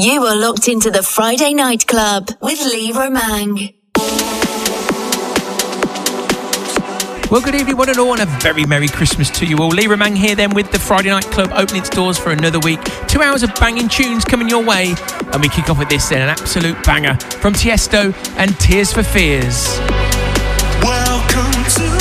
You are locked into the Friday Night Club with Lee Romang. Well, good evening, one and all, and a very Merry Christmas to you all. Lee Romang here then with the Friday Night Club opening its doors for another week. Two hours of banging tunes coming your way, and we kick off with this then, an absolute banger from Tiesto and Tears for Fears. Welcome to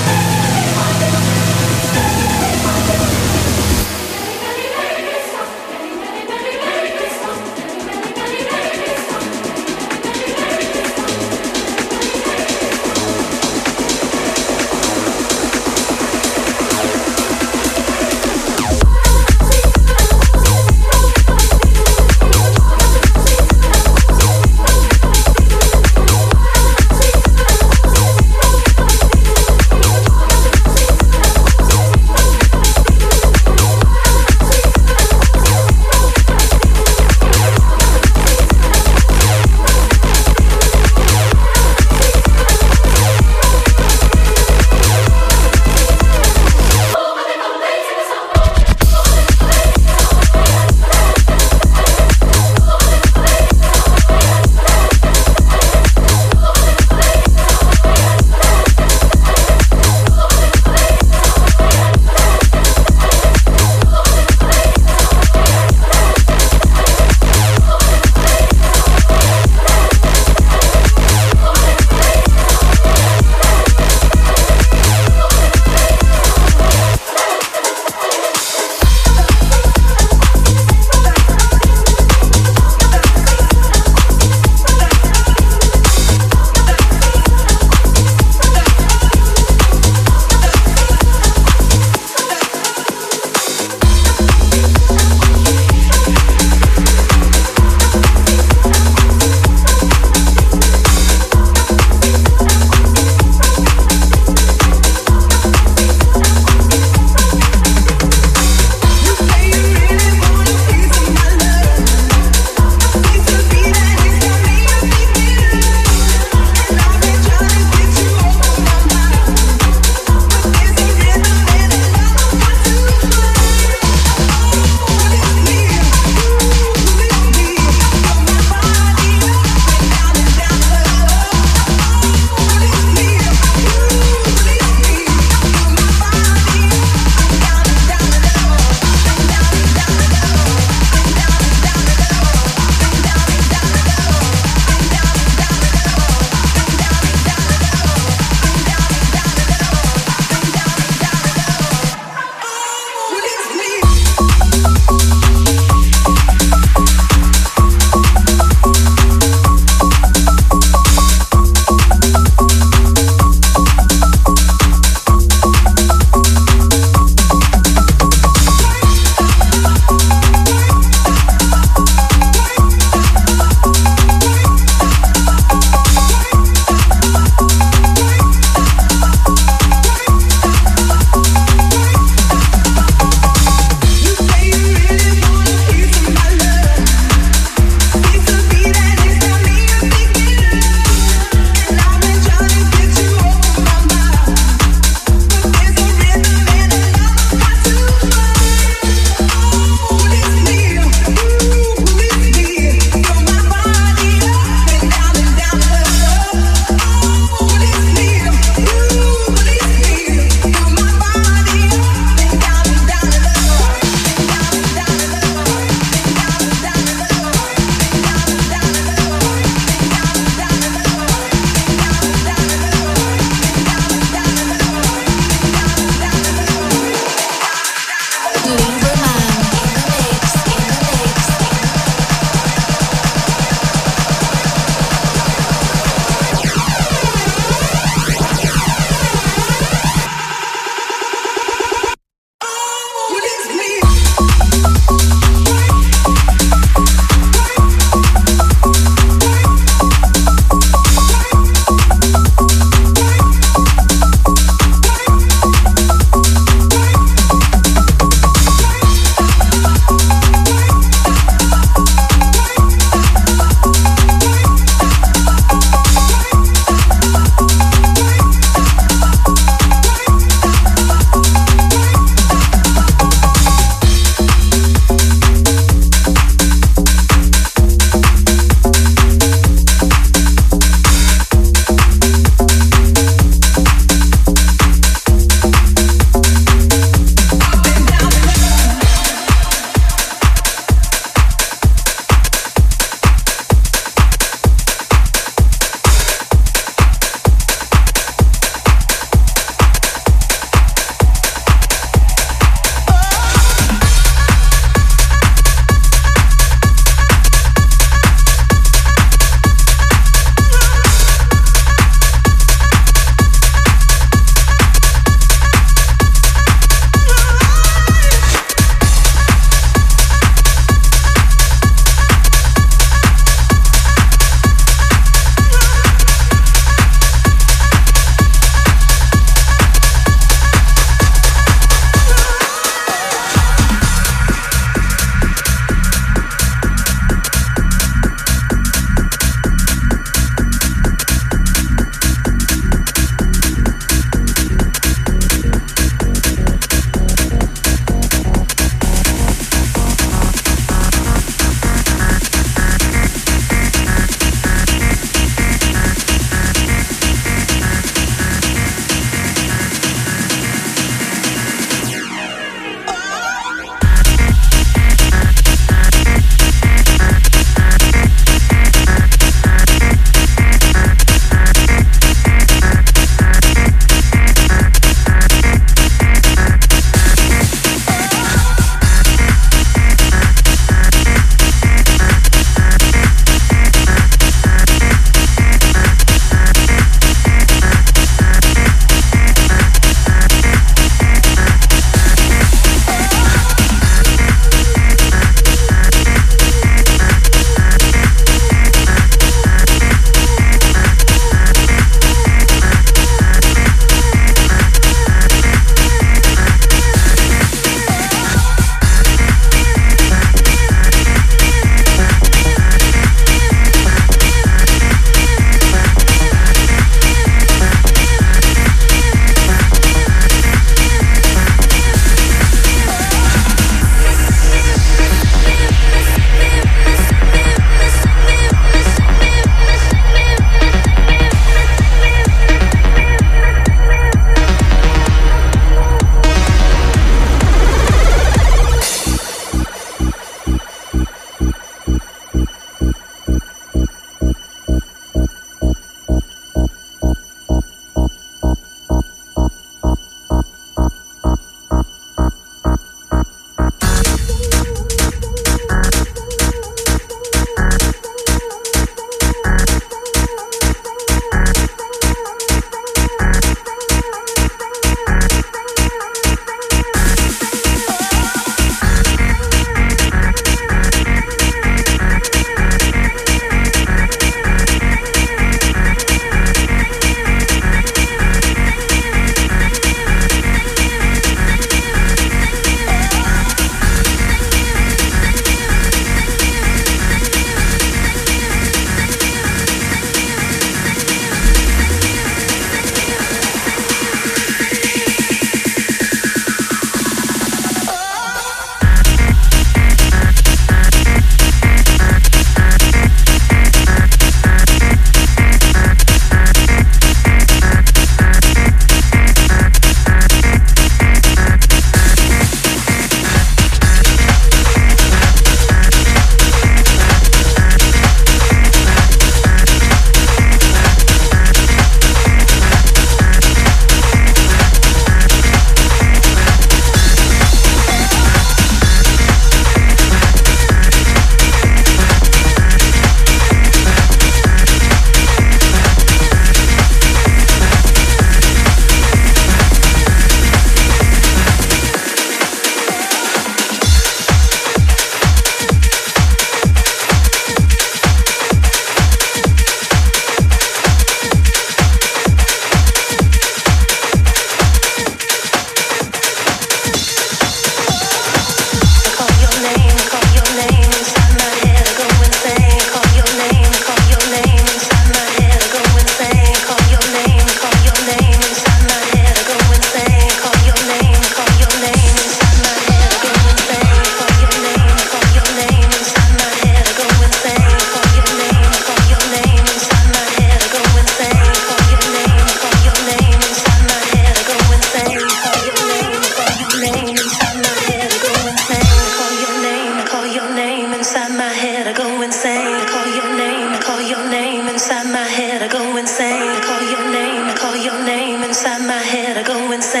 head, I go insane. I call your name, I call your name inside my head, I go insane.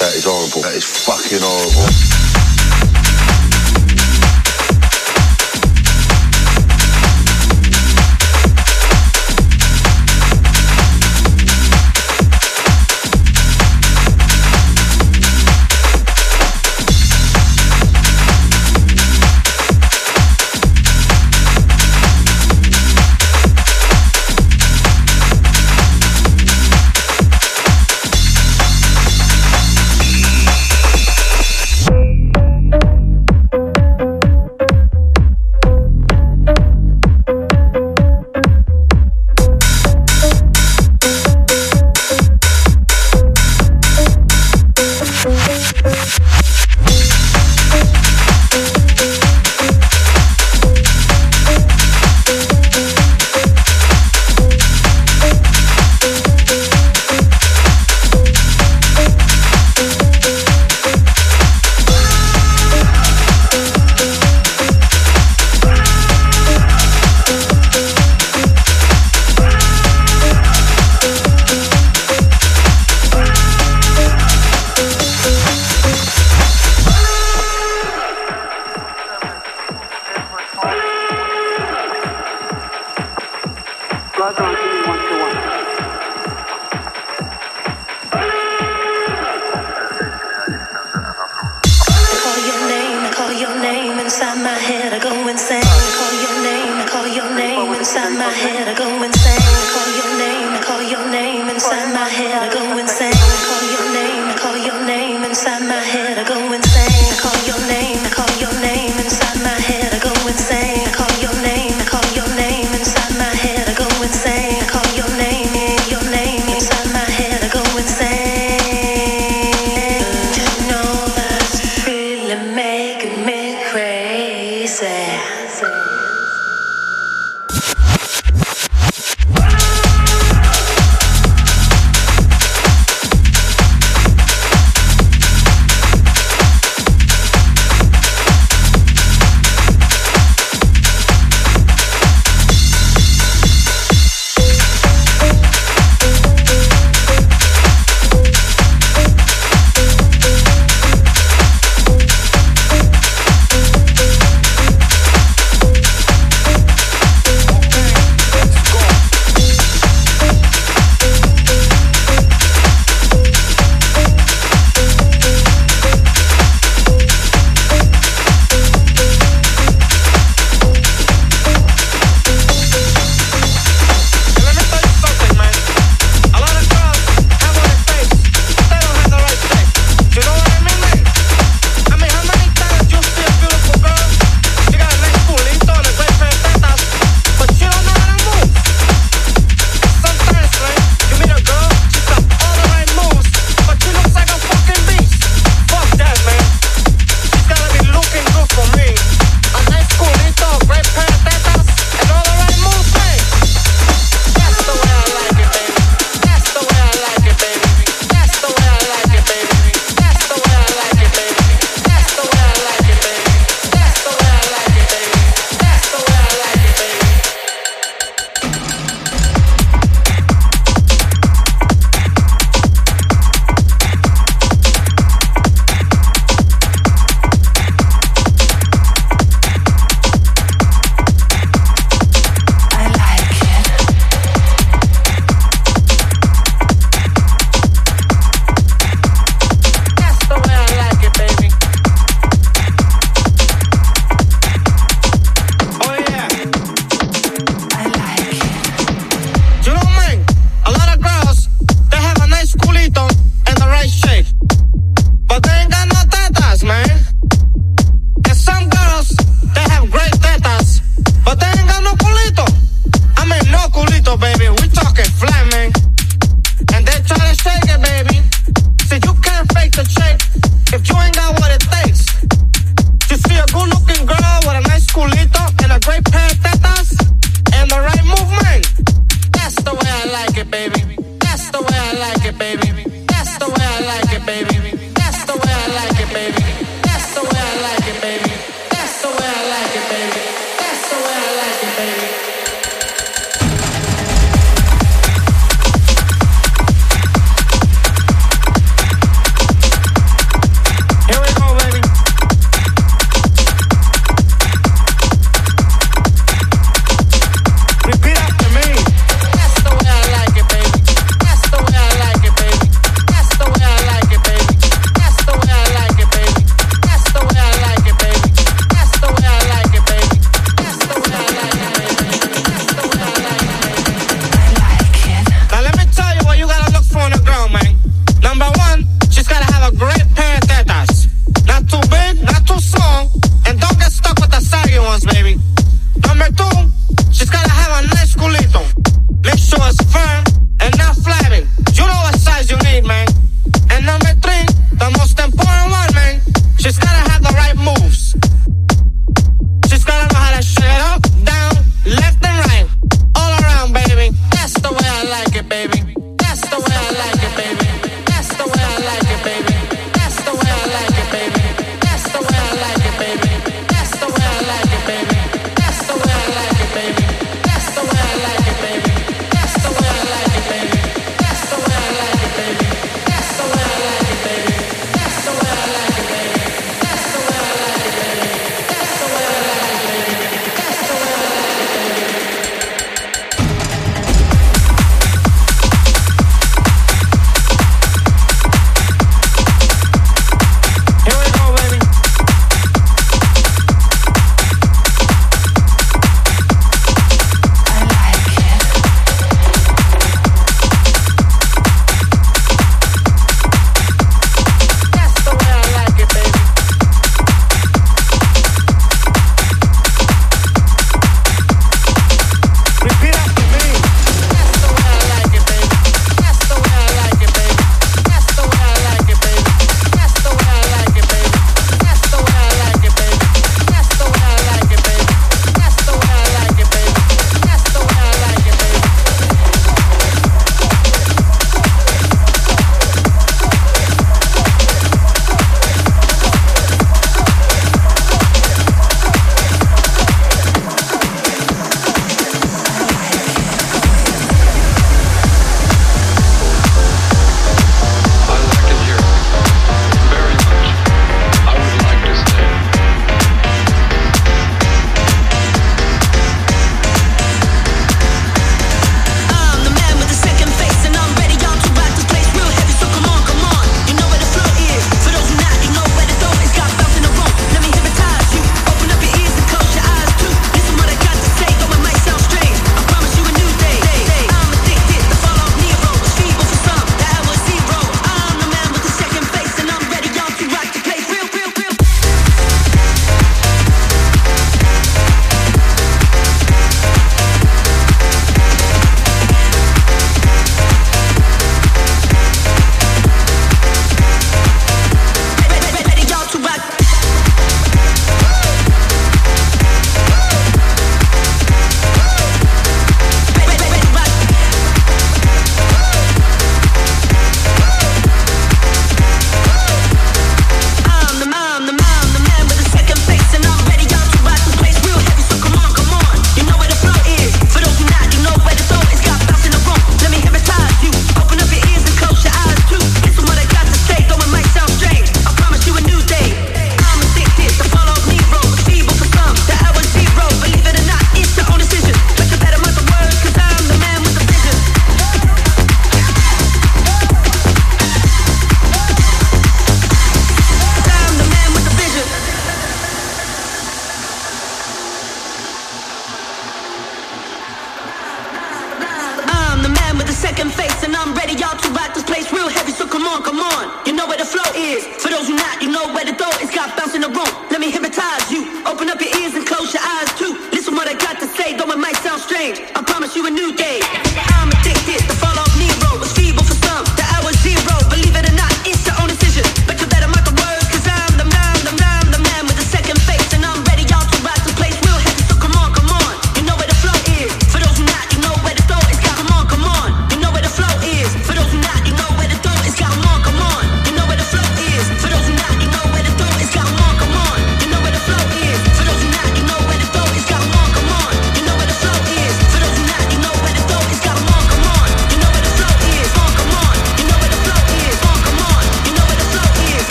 That is horrible. That is fucking horrible.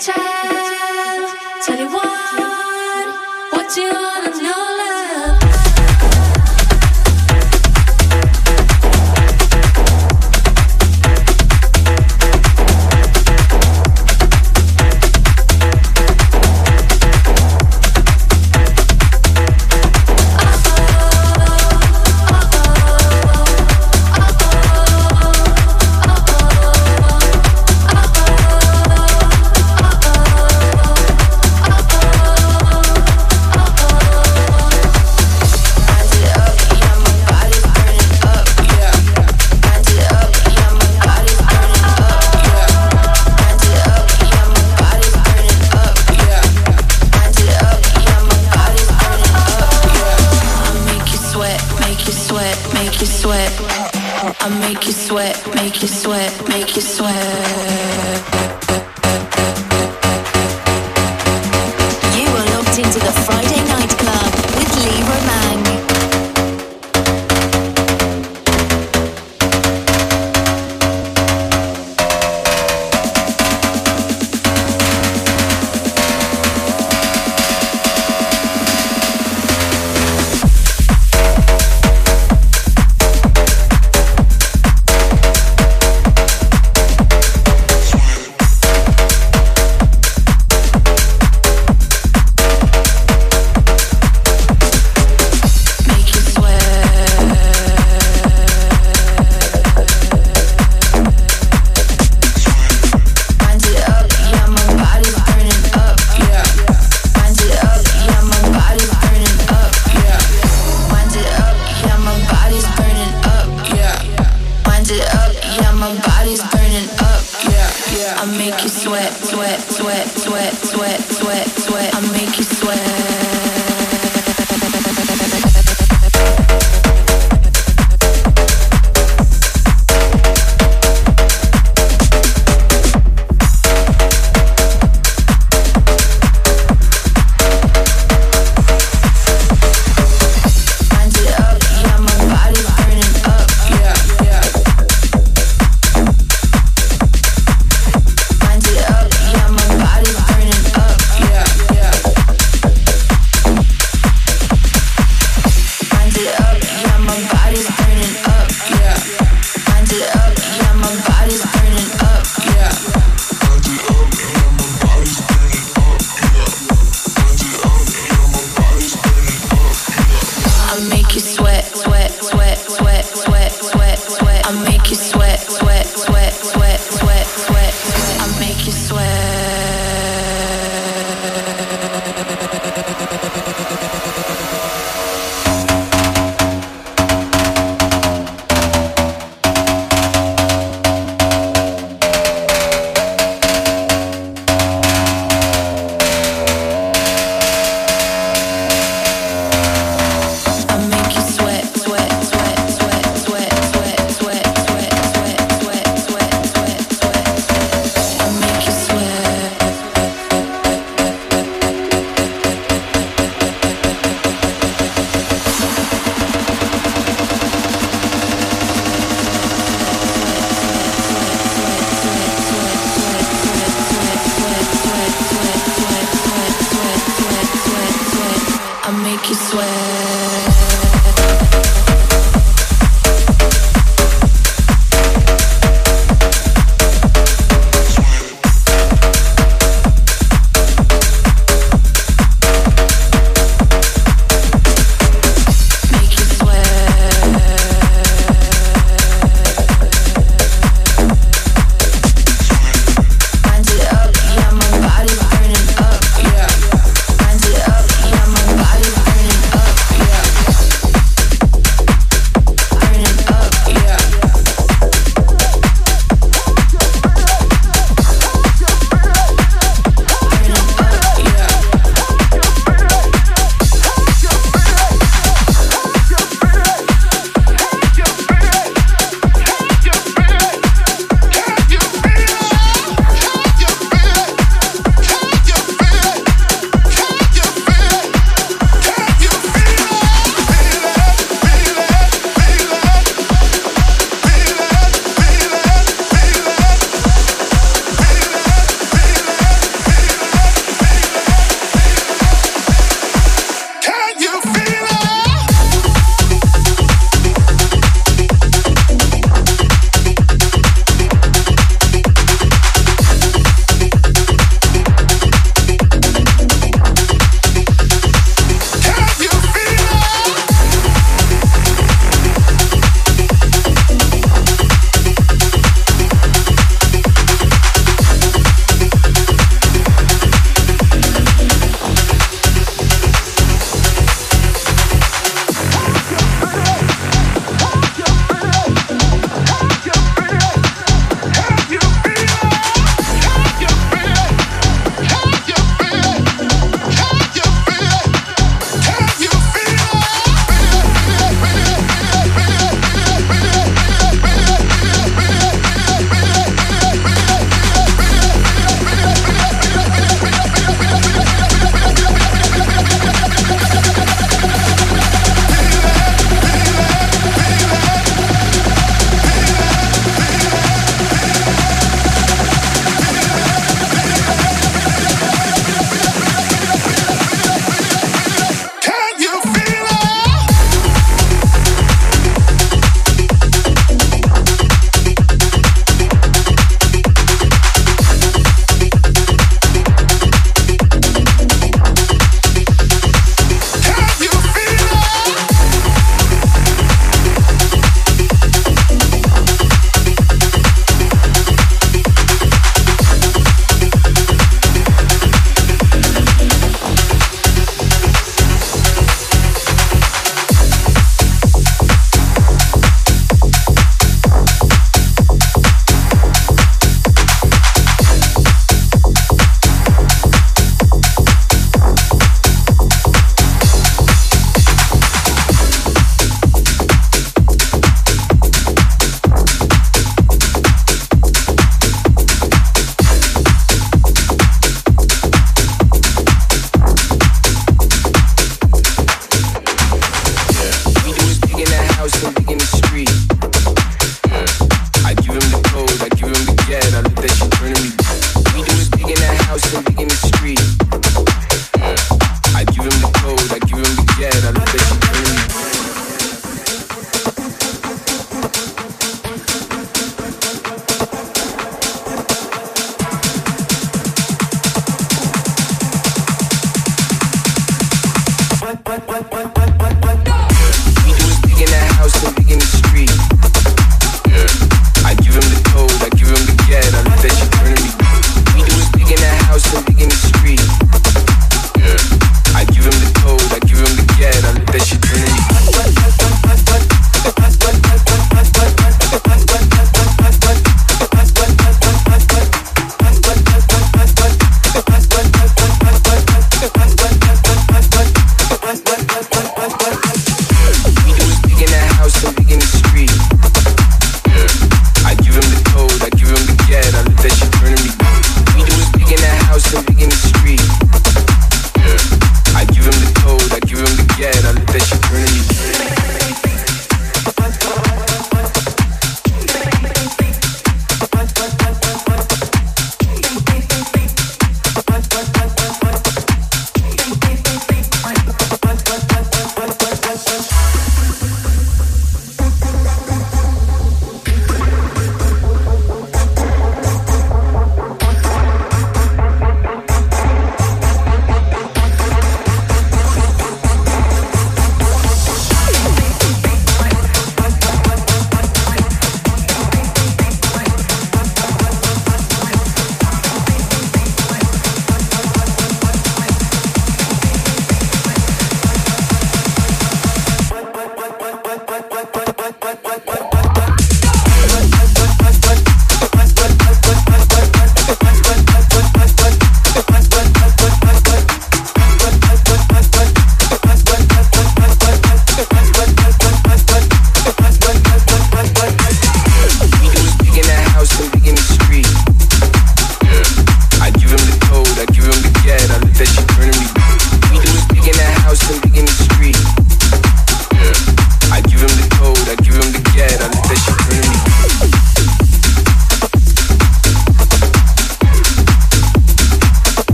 tell you what, what you wanna.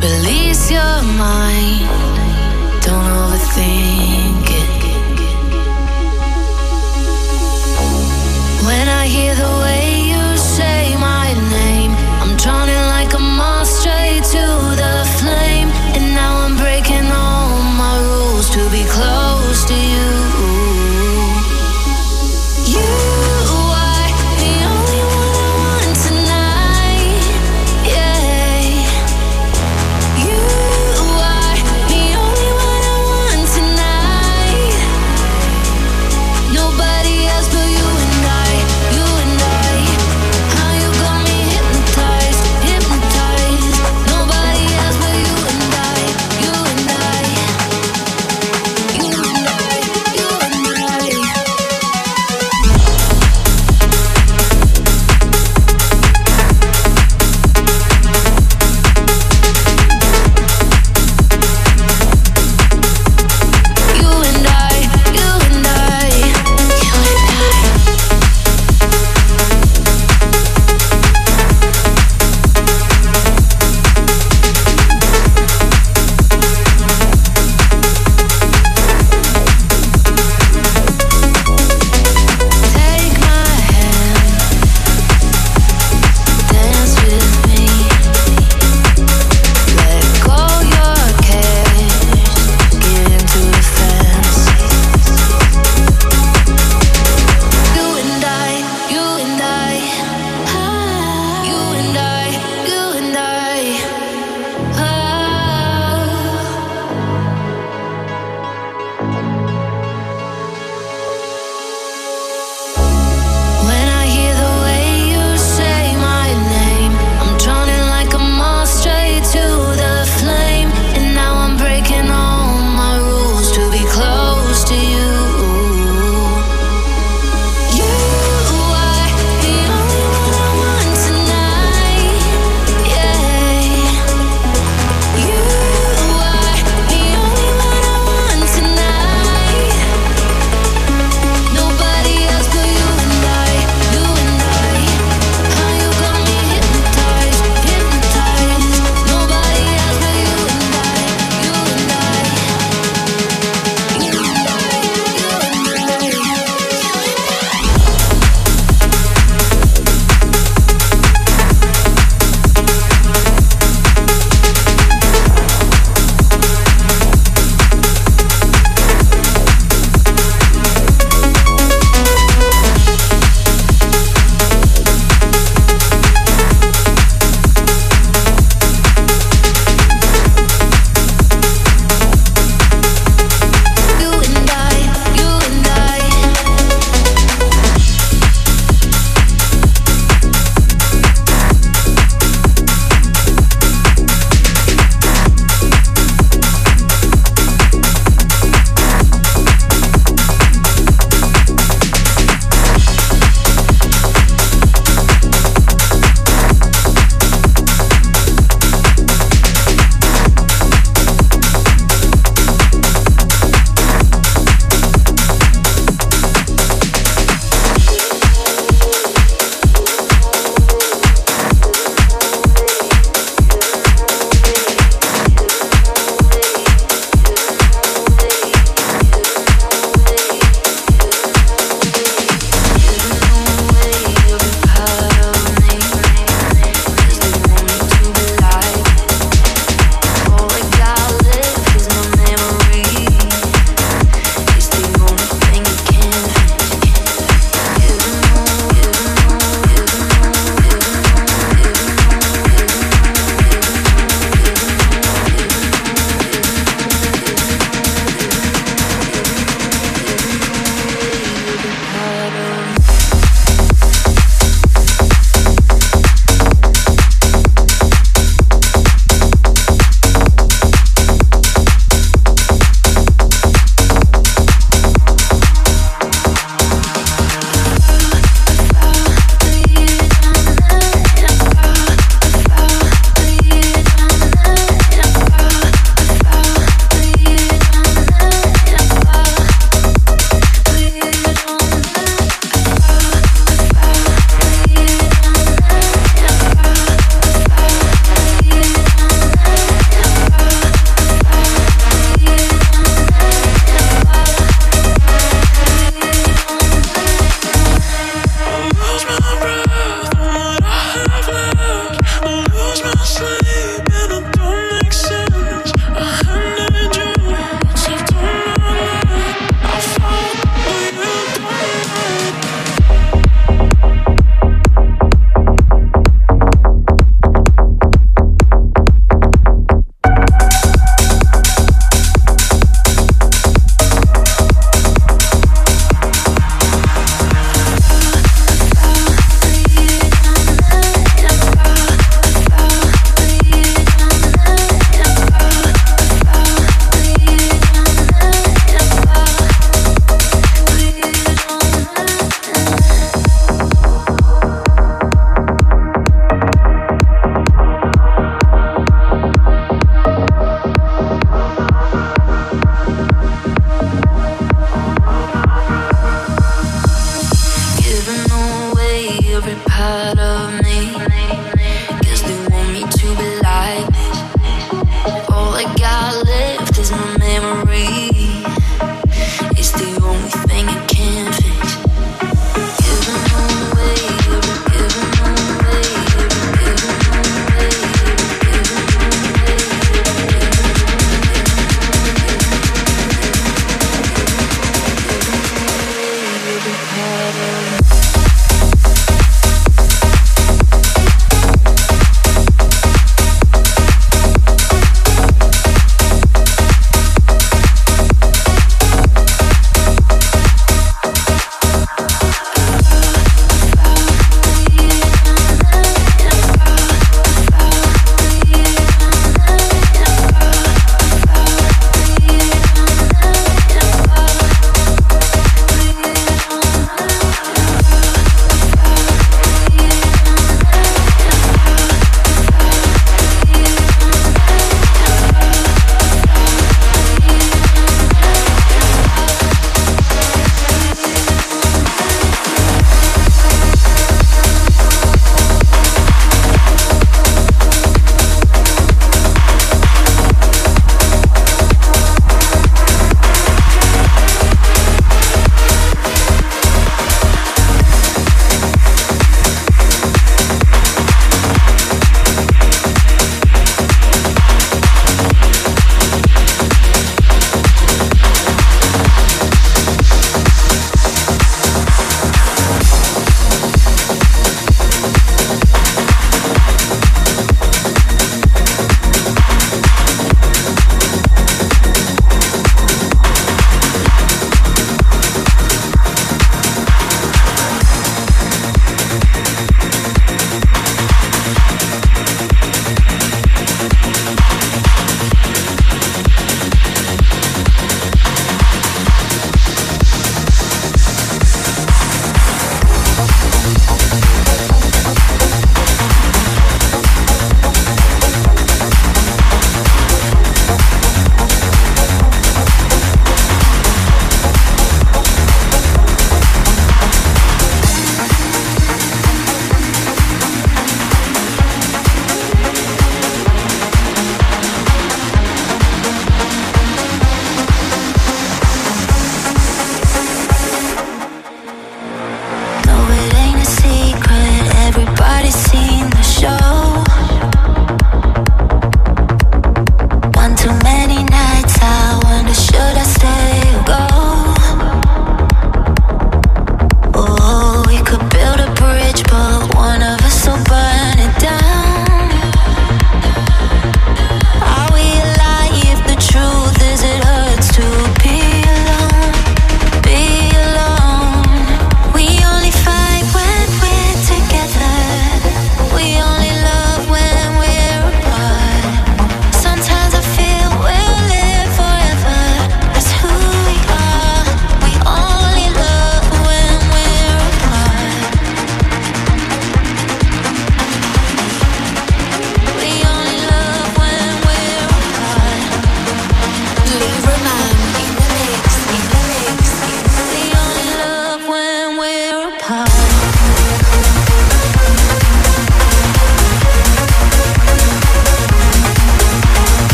Release your mind, don't overthink it. When I hear the way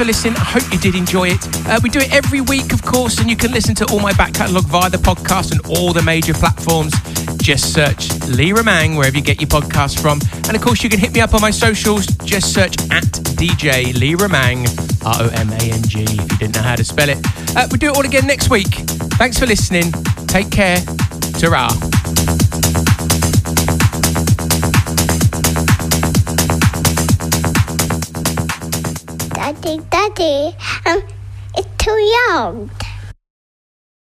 for listening. I hope you did enjoy it. Uh, we do it every week, of course, and you can listen to all my back catalogue via the podcast and all the major platforms. Just search Lee Romang wherever you get your podcast from. And of course, you can hit me up on my socials. Just search at DJ Lee Romang, R O M A N G, if you didn't know how to spell it. Uh, we'll do it all again next week. Thanks for listening. Take care. Ta Daddy, Daddy, um, it's too young.